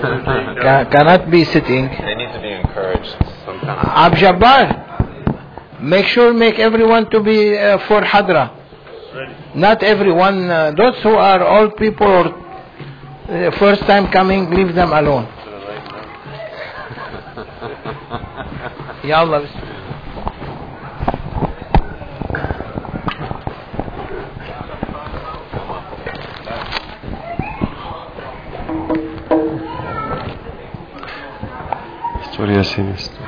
Cannot be sitting. They need to be encouraged. Abjabar, make sure make everyone to be uh, for Hadra. Not everyone. Uh, those who are old people or uh, first time coming, leave them alone. Yallah. victoria, Señor.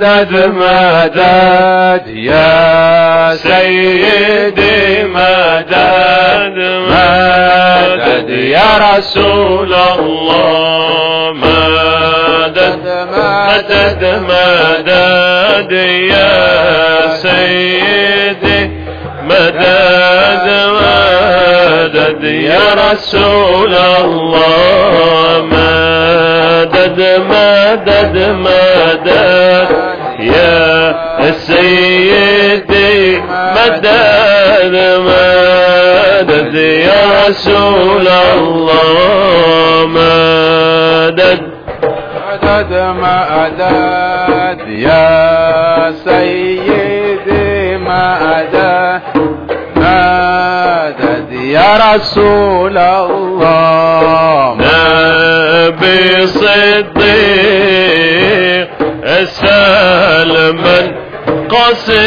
مدد مدد يا سيدي مدد مدد يا رسول الله مدد مدد مدد يا سيدي مدد. مدد يا رسول الله. مدد مدد مدد. يا سيدي مدد مدد يا رسول الله. مدد مدد مدد يا رسول الله. نبي صديق سلما قسيم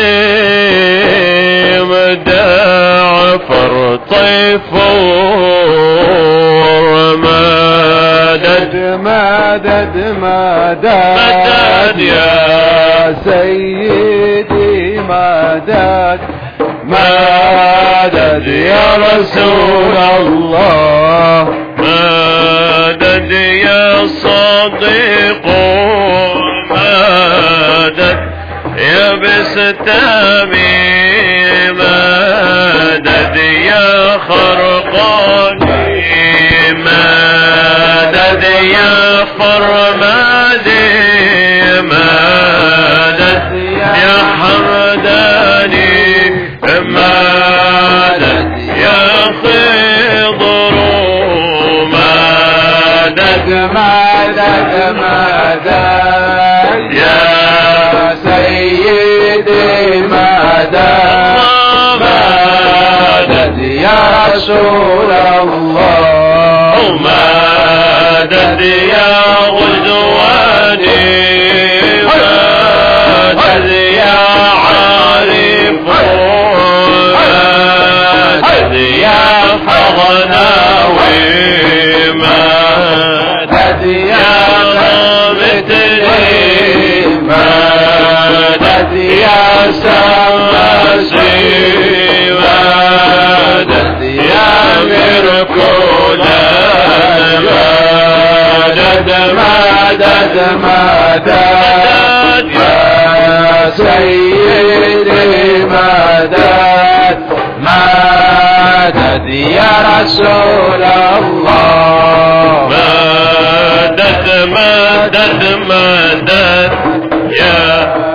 دعفر طيفور مدد مدد مدد مدد يا سيدي مدد. مدد يا رسول الله. مدد يا صديق مدد يا بستامي. مدد يا خرقاني مدد مدد. يا سيدي مدد. مدد يا رسول الله. مدد يا غزواني. مدد يا عارف مدد يا فغناوي. مدد مدد مدد يا سيدي مدد مدد يا رسول الله مدد مدد مدد يا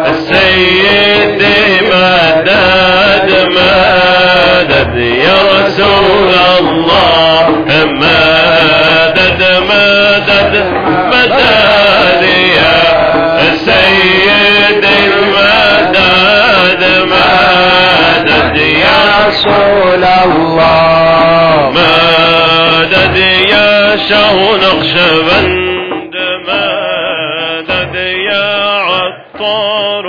سيدي مدد مدد يا رسول الله. مدد مدد مدد يا سيدي مدد مدد يا رسول الله. مدد يا نقشبند مدد يا عطار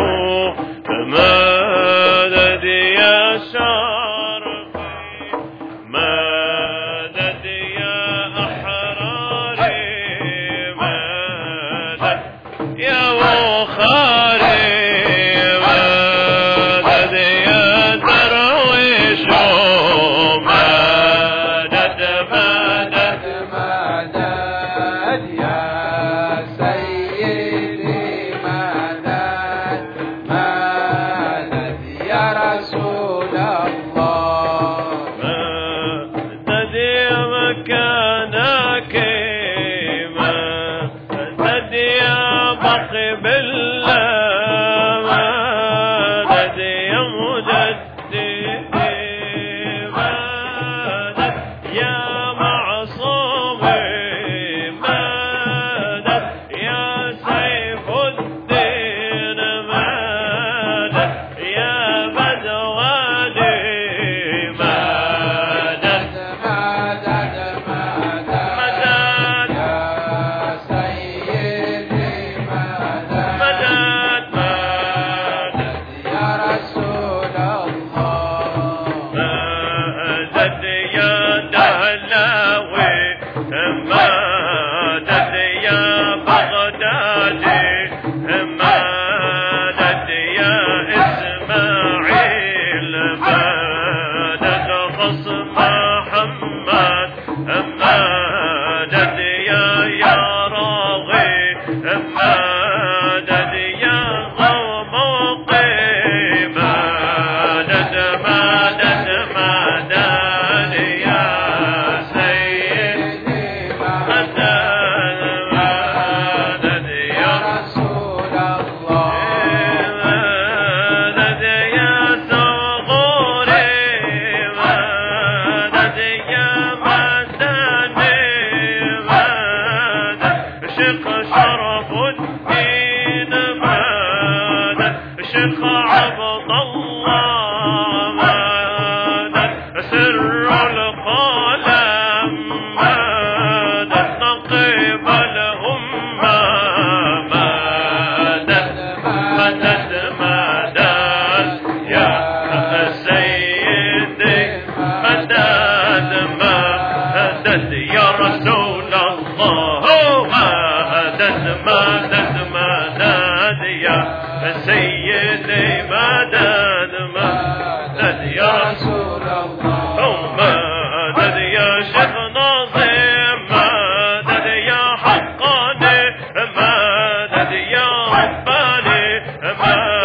Bye. Bye.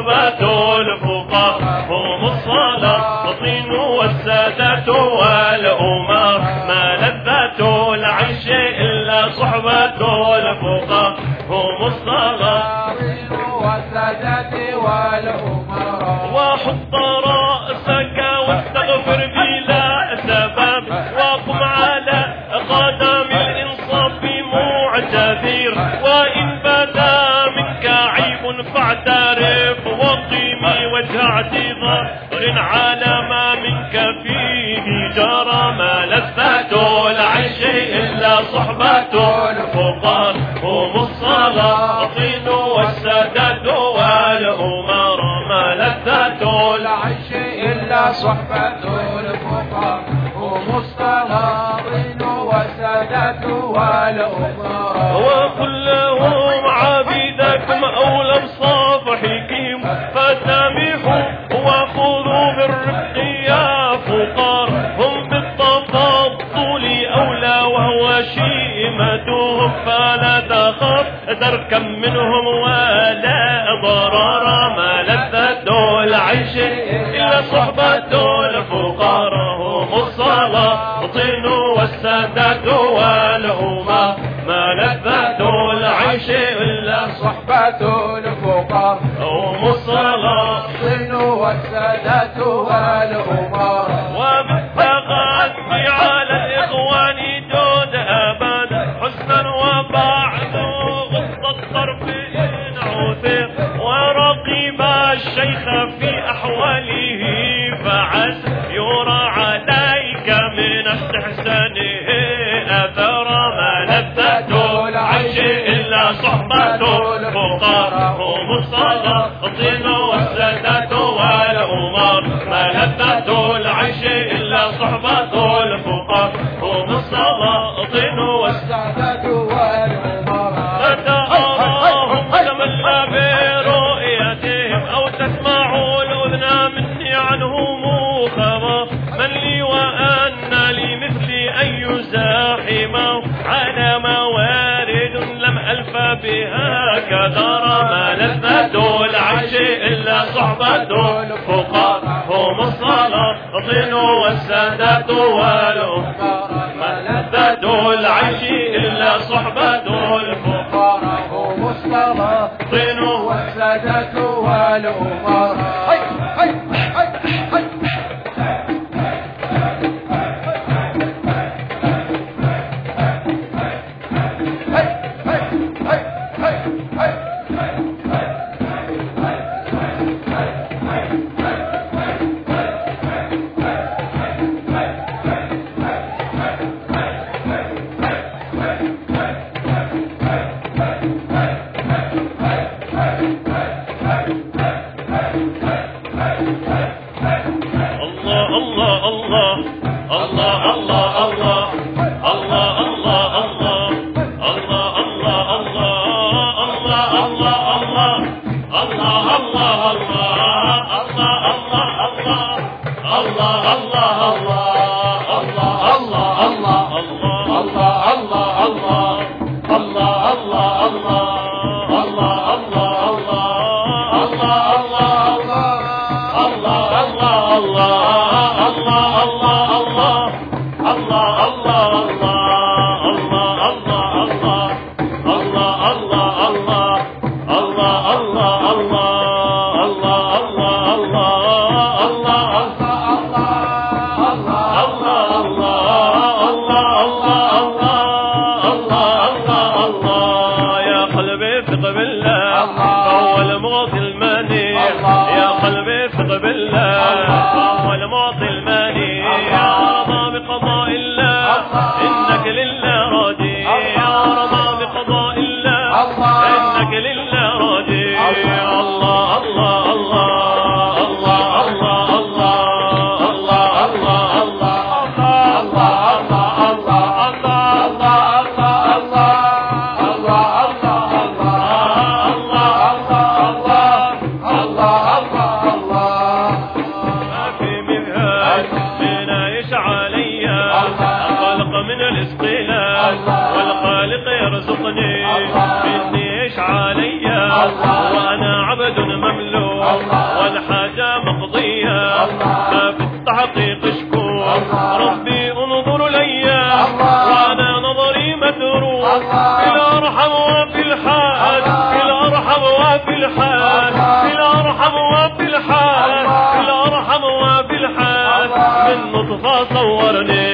صحبة الفقراء هم الصلاطين والسادة والأمر ولا ضرر صورني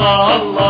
الله الله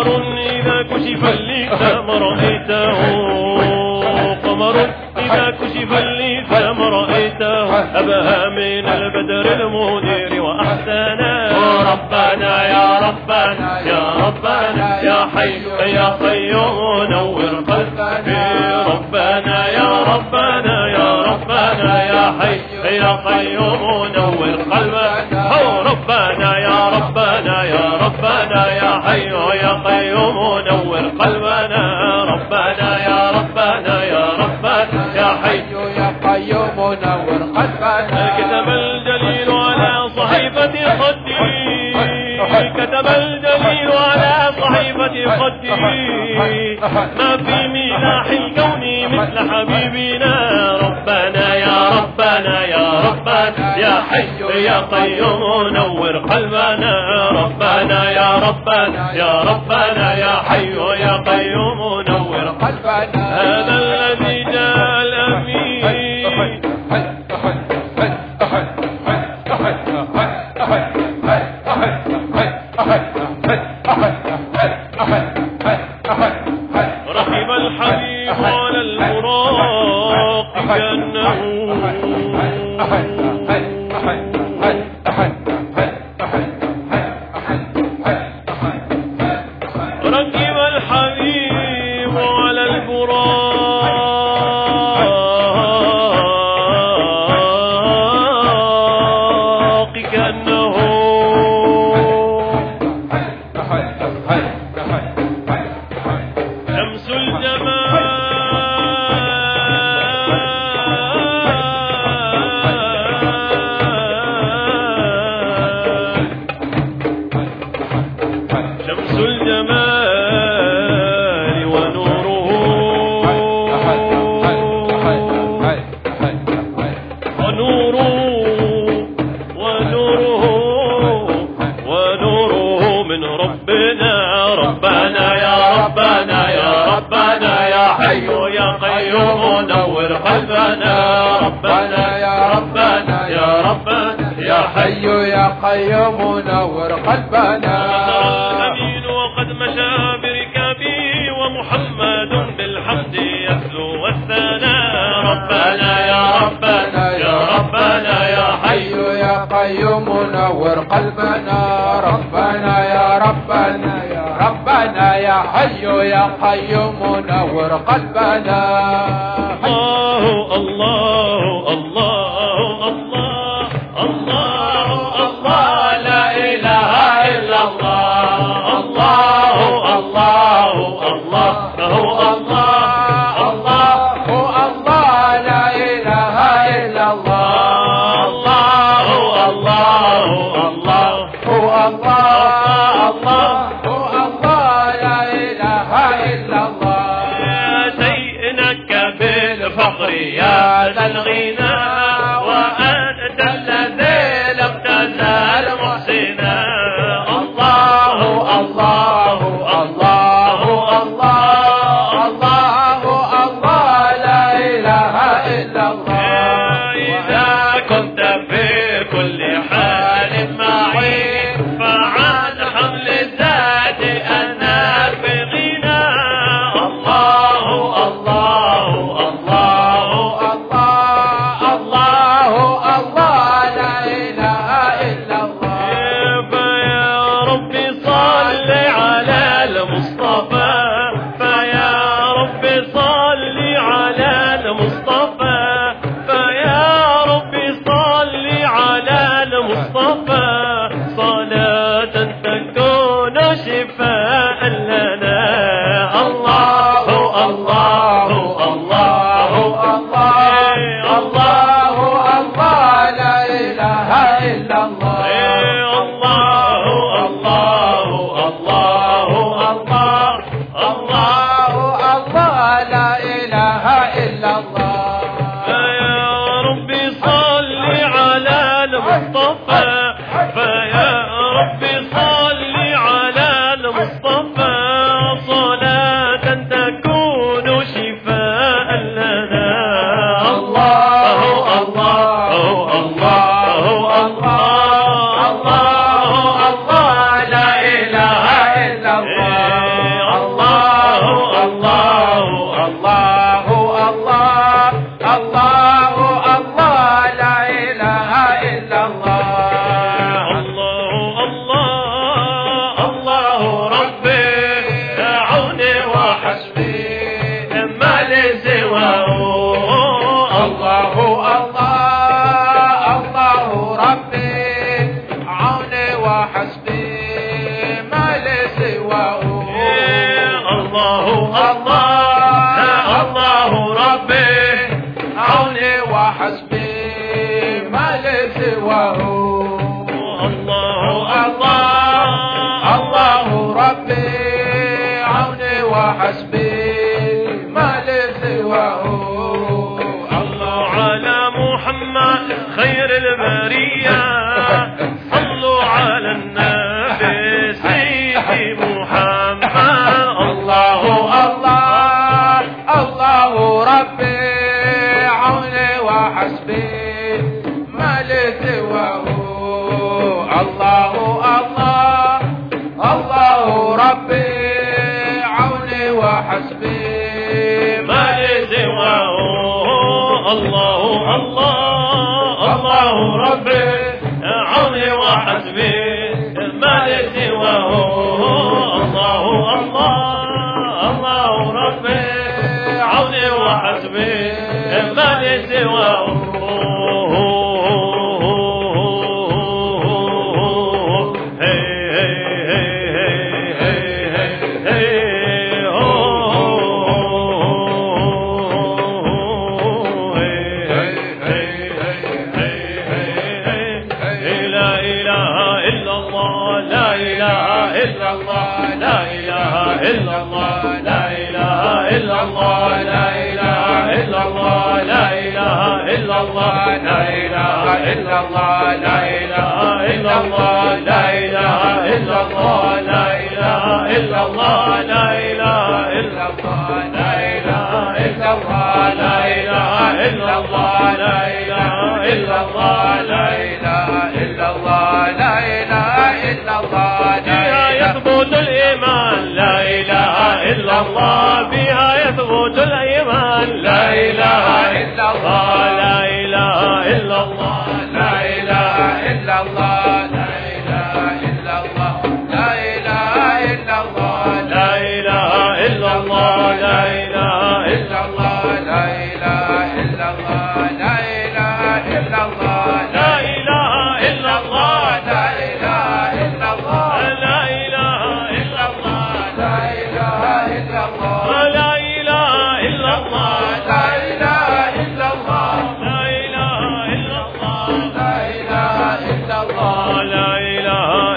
قمر إذا كشف اللثام رأيته قمر إذا كشف اللثام رأيته أبهى من البدر المنير وأحسنا ربنا يا ربنا يا ربنا يا حي يا قيوم نور قلبي ربنا يا ربنا يا ربنا يا حي يا قيوم نور قلبك ربنا يا ربنا يا ربنا يا حي. يوم نور قلبنا. ربنا يا ربنا يا ربنا يا حي. يا قيوم نور قلبنا. كتب الجليل على صحيفة خدي. كتب الجليل على صحيفة خدي. ما في ملاح الكون مثل حبيبنا. يا حي يا قيوم نور قلبنا ربنا يا ربنا يا ربنا يا حي يا قيوم. يا قيوم نور قلبنا. Allah. الله الله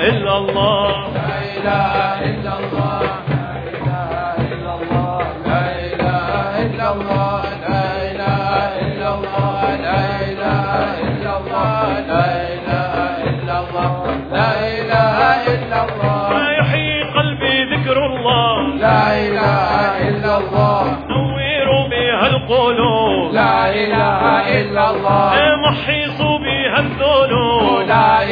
إله إلا الله. لا إله إلا الله. لا إله إلا الله. لا إله إلا الله. لا إله إلا الله. لا إله إلا الله. لا إله إلا الله. يحيي قلبي ذكر الله لا إله إلا الله. نور بها القلوب. لا إله إلا الله.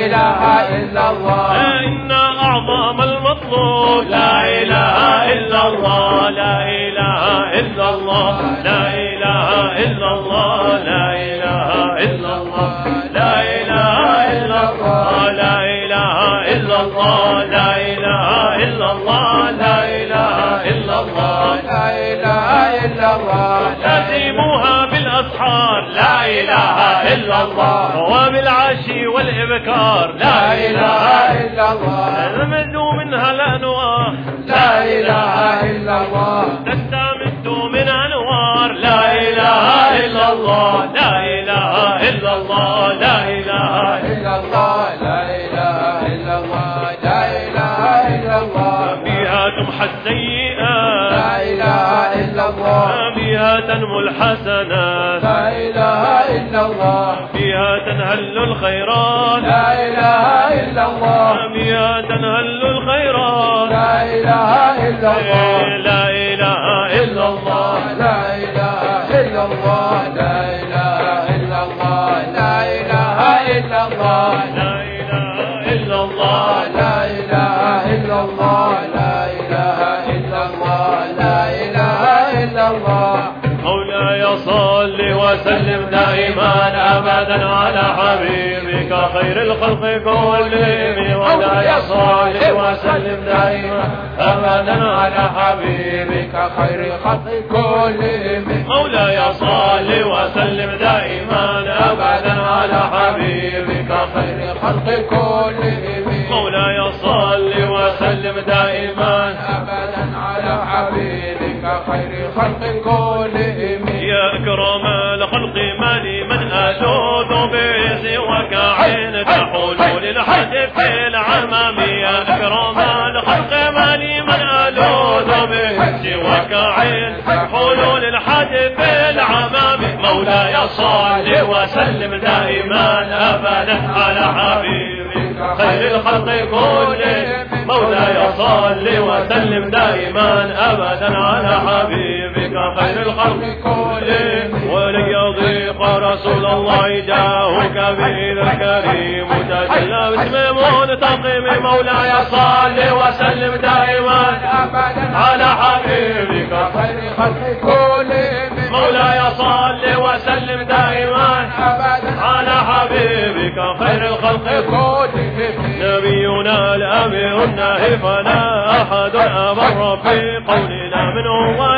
إله إلا الله إن أعظم المطلوب لا إله إلا الله لا إله إلا الله لا إله إلا الله لا إله إلا الله لا إله إلا الله لا إله إلا الله لا إله إلا الله لا إله إلا الله لا إله إلا الله لازموها بالأسحار لا إله إلا الله وبالعشي والإبكار. لا إله إلا الله نمد منها الأنوار لا إله إلا الله تستمد من أنوار. لا إله إلا الله لا إله إلا الله لا إله إلا الله لا إله إلا الله لا إله إلا الله بها تمحى السيئات لا إله إلا الله بها تنمو الحسنات لا إله إلا الله تنهل الخيرات. لا إله إلا الله. بها تنهل الخيرات. لا إله إلا الله. لا إله إلا الله. لا إله إلا الله. لا إله إلا الله. لا إله إلا الله. لا إله إلا الله. وسلم دائما ابدا على حبيبك خير الخلق كلهم. مولاي صل وسلم دائما ابدا على حبيبك بك خير خلق كلهم. مولاي صل وسلم دائما ابدا على حبيبك خير خلق كلهم. مولاي صل وسلم دائما أبدا على حبيبك خير خلق كلهم. لي من ألوذ به سواك عين تحول للحد في العمام يا أكرم الخلق لي من ألوذ به سواك عين تحول للحد في العمام مولاي صل وسلم دائما أبدا على حبيبك خير الخلق كلهم مولاي صل وسلم دائما أبدا على حبيبك خير الخلق كلهم يضيق رسول الله جاهك به الكريم. تجلى باسم منتقم مولاي صل وسلم دائما أبدا على حبيبك. خير خلق كلهم مولاي صل وسلم دائما أبدا على حبيبك. خير الخلق كلهم نبينا الأمير الناهي فلا أحد أبر في قولنا منه.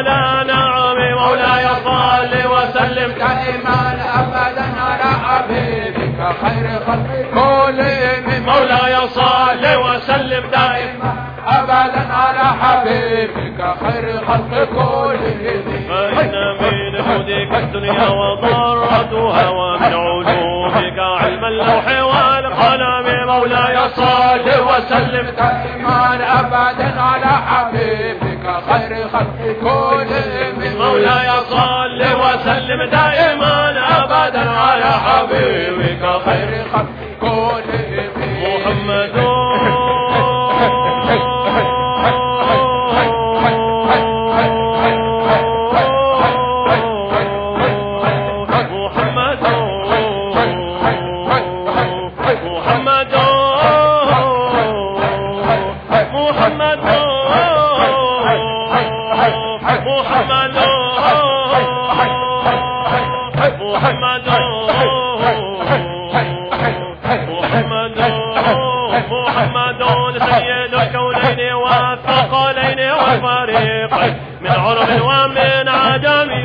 خير خلق كلهم مولاي صل وسلم دائما. أبدا على حبيبك خير خلق كلهم فإن من هديك الدنيا وضرتها ومن علومك علم اللوح والقلم. مولاي صل وسلم دائما. أبدا على حبيبك خير خلق كلهم مولاي صل وسلم دائما. ابدا کا خیر خط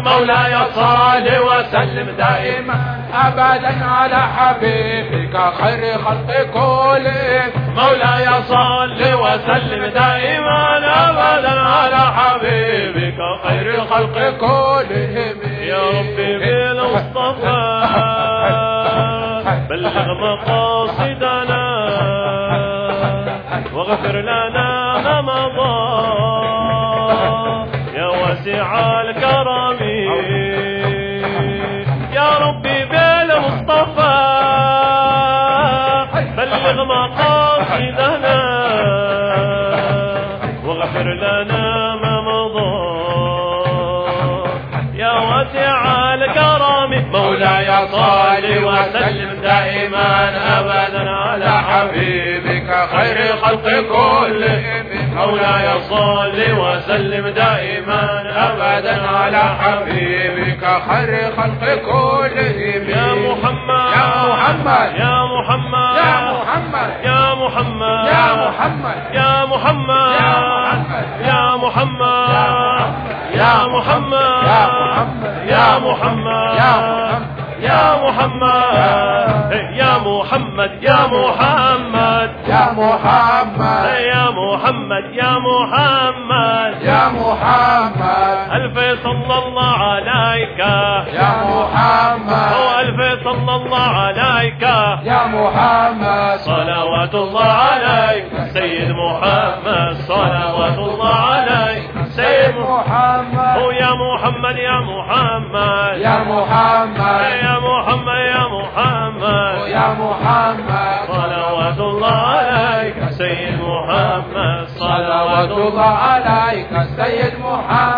مولاي صل وسلم دائما ابدا على حبيبك خير خلق كلهم مولاي صل وسلم دائما ابدا على حبيبك خير الخلق كلهم يا ربي بالمصطفى بلغ مقاصدنا واغفر لنا ما مضى. يا واسع الكرم بلغ مقاصدنا واغفر لنا ما مضى. يا واسع الكرم مولاي صل وسلم دائما ابدا على حبيبك خير خلق كلهم مولاي صل وسلم دائما ابدا على حبيبك خير خلق كلهم يا محمد يا محمد. يا محمد. محمد يا محمد يا محمد يا محمد يا محمد يا محمد يا محمد يا محمد يا محمد يا محمد يا محمد يا محمد ألف صلى الله عليك يا محمد صلى الله عليك. يا محمد. صلوات الله عليك. سيد محمد. صلوات الله عليك. سيد محمد. هو يا محمد يا محمد. يا محمد. يا محمد يا محمد. يا محمد. صلوات الله عليك. سيد محمد. صلوات الله عليك. سيد محمد.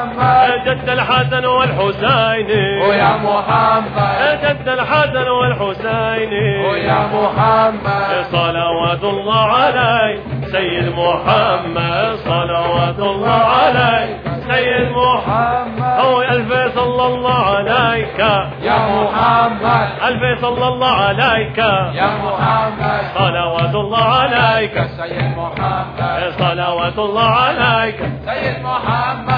جد الحسن والحسين. ويا محمد. جد الحسن والحسين. ويا محمد. صلوات الله عليك سيد محمد صلوات الله عليك سيد محمد. هو ألف صلى الله عليك. يا محمد. ألف صلى الله عليك. يا محمد. صلوات الله عليك. سيد محمد. صلوات الله عليك. سيد محمد.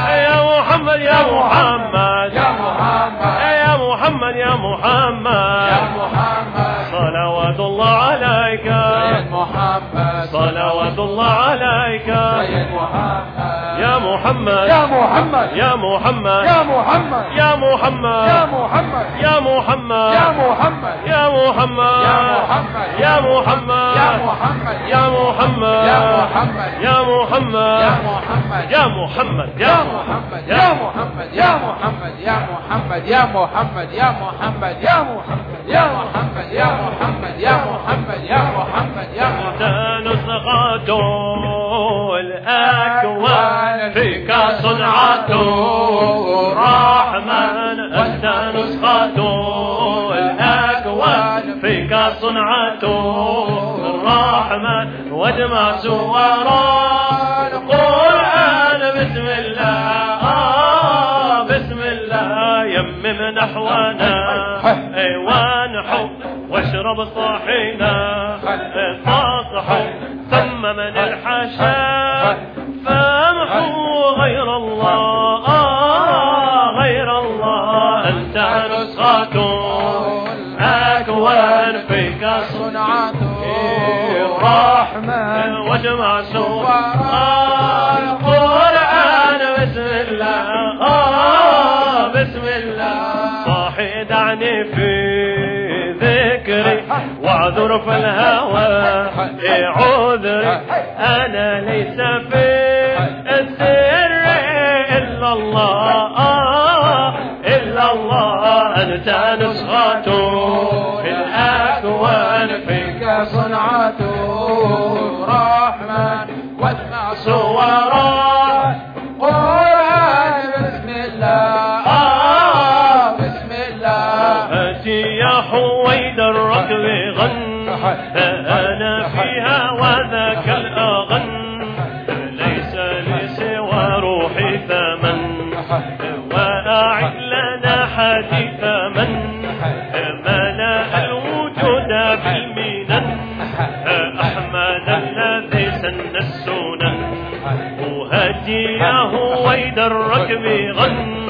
محمد يا محمد يا محمد يا محمد يا محمد يا محمد صلوات الله عليك سيد محمد صلوات الله عليك سيد محمد يا محمد يا محمد يا محمد يا محمد يا يا محمد محمد يا محمد يا محمد يا محمد يا يا محمد محمد يا محمد يا محمد يا محمد يا يا محمد محمد يا محمد يا محمد يا محمد يا محمد يا محمد يا محمد يا محمد يا محمد يا محمد يا محمد يا محمد يا محمد يا محمد نسخة الأكوان فيك صنعة رحمن أنت نسخة الأكوان فيك صنعة الرحمن واجمع القرآن نحونا ايوان حب واشرب صاحينا. تصحوا ثم من الحشا. فامحوا غير الله آه غير الله. أنت نسخة أكوان فيك صنعته الرحمن واجمع سورة حرف الهوى. إيه عذري أنا ليس في السر إلا الله. إلا الله أنت نسخته في الأكوان فيك صنعته. الحاج فمن ملا الوجود بالمنن أحمد الذي سن السنن وهديه ويد الركب غن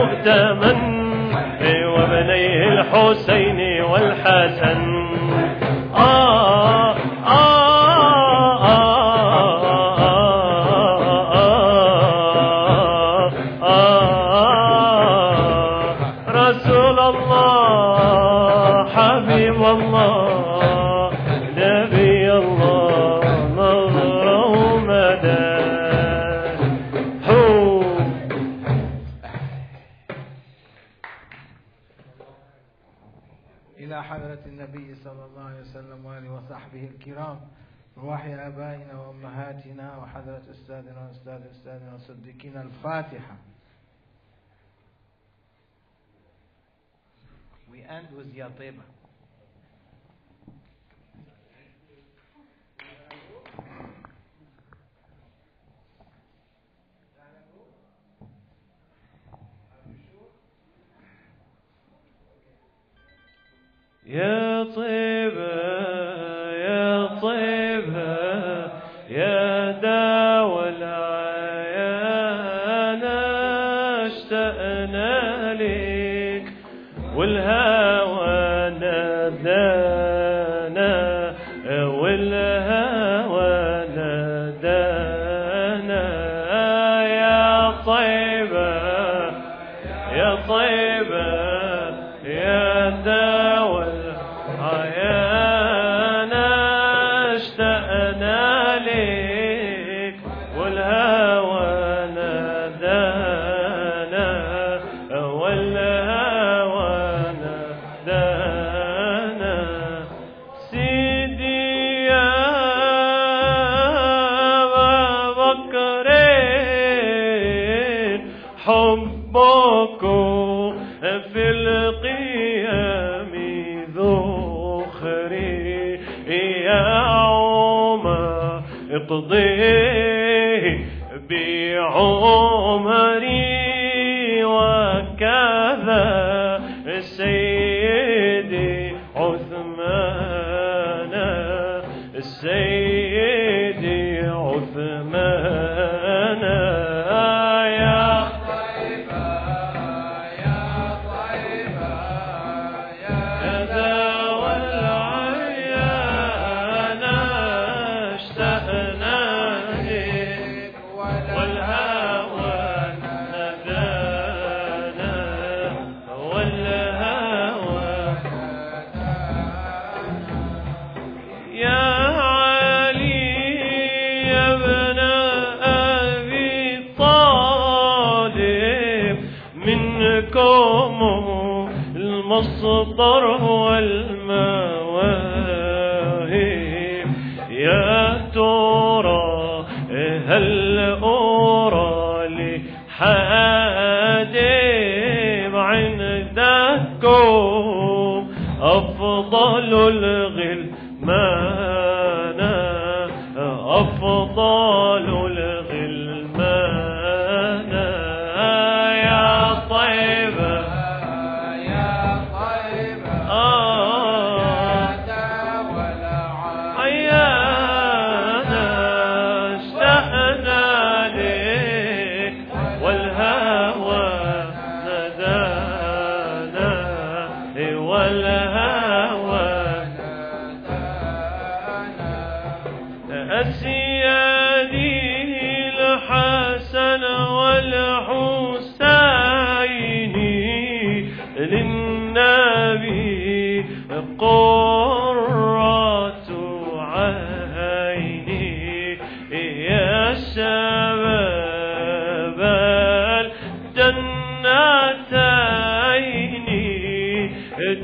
علي يا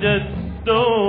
just don't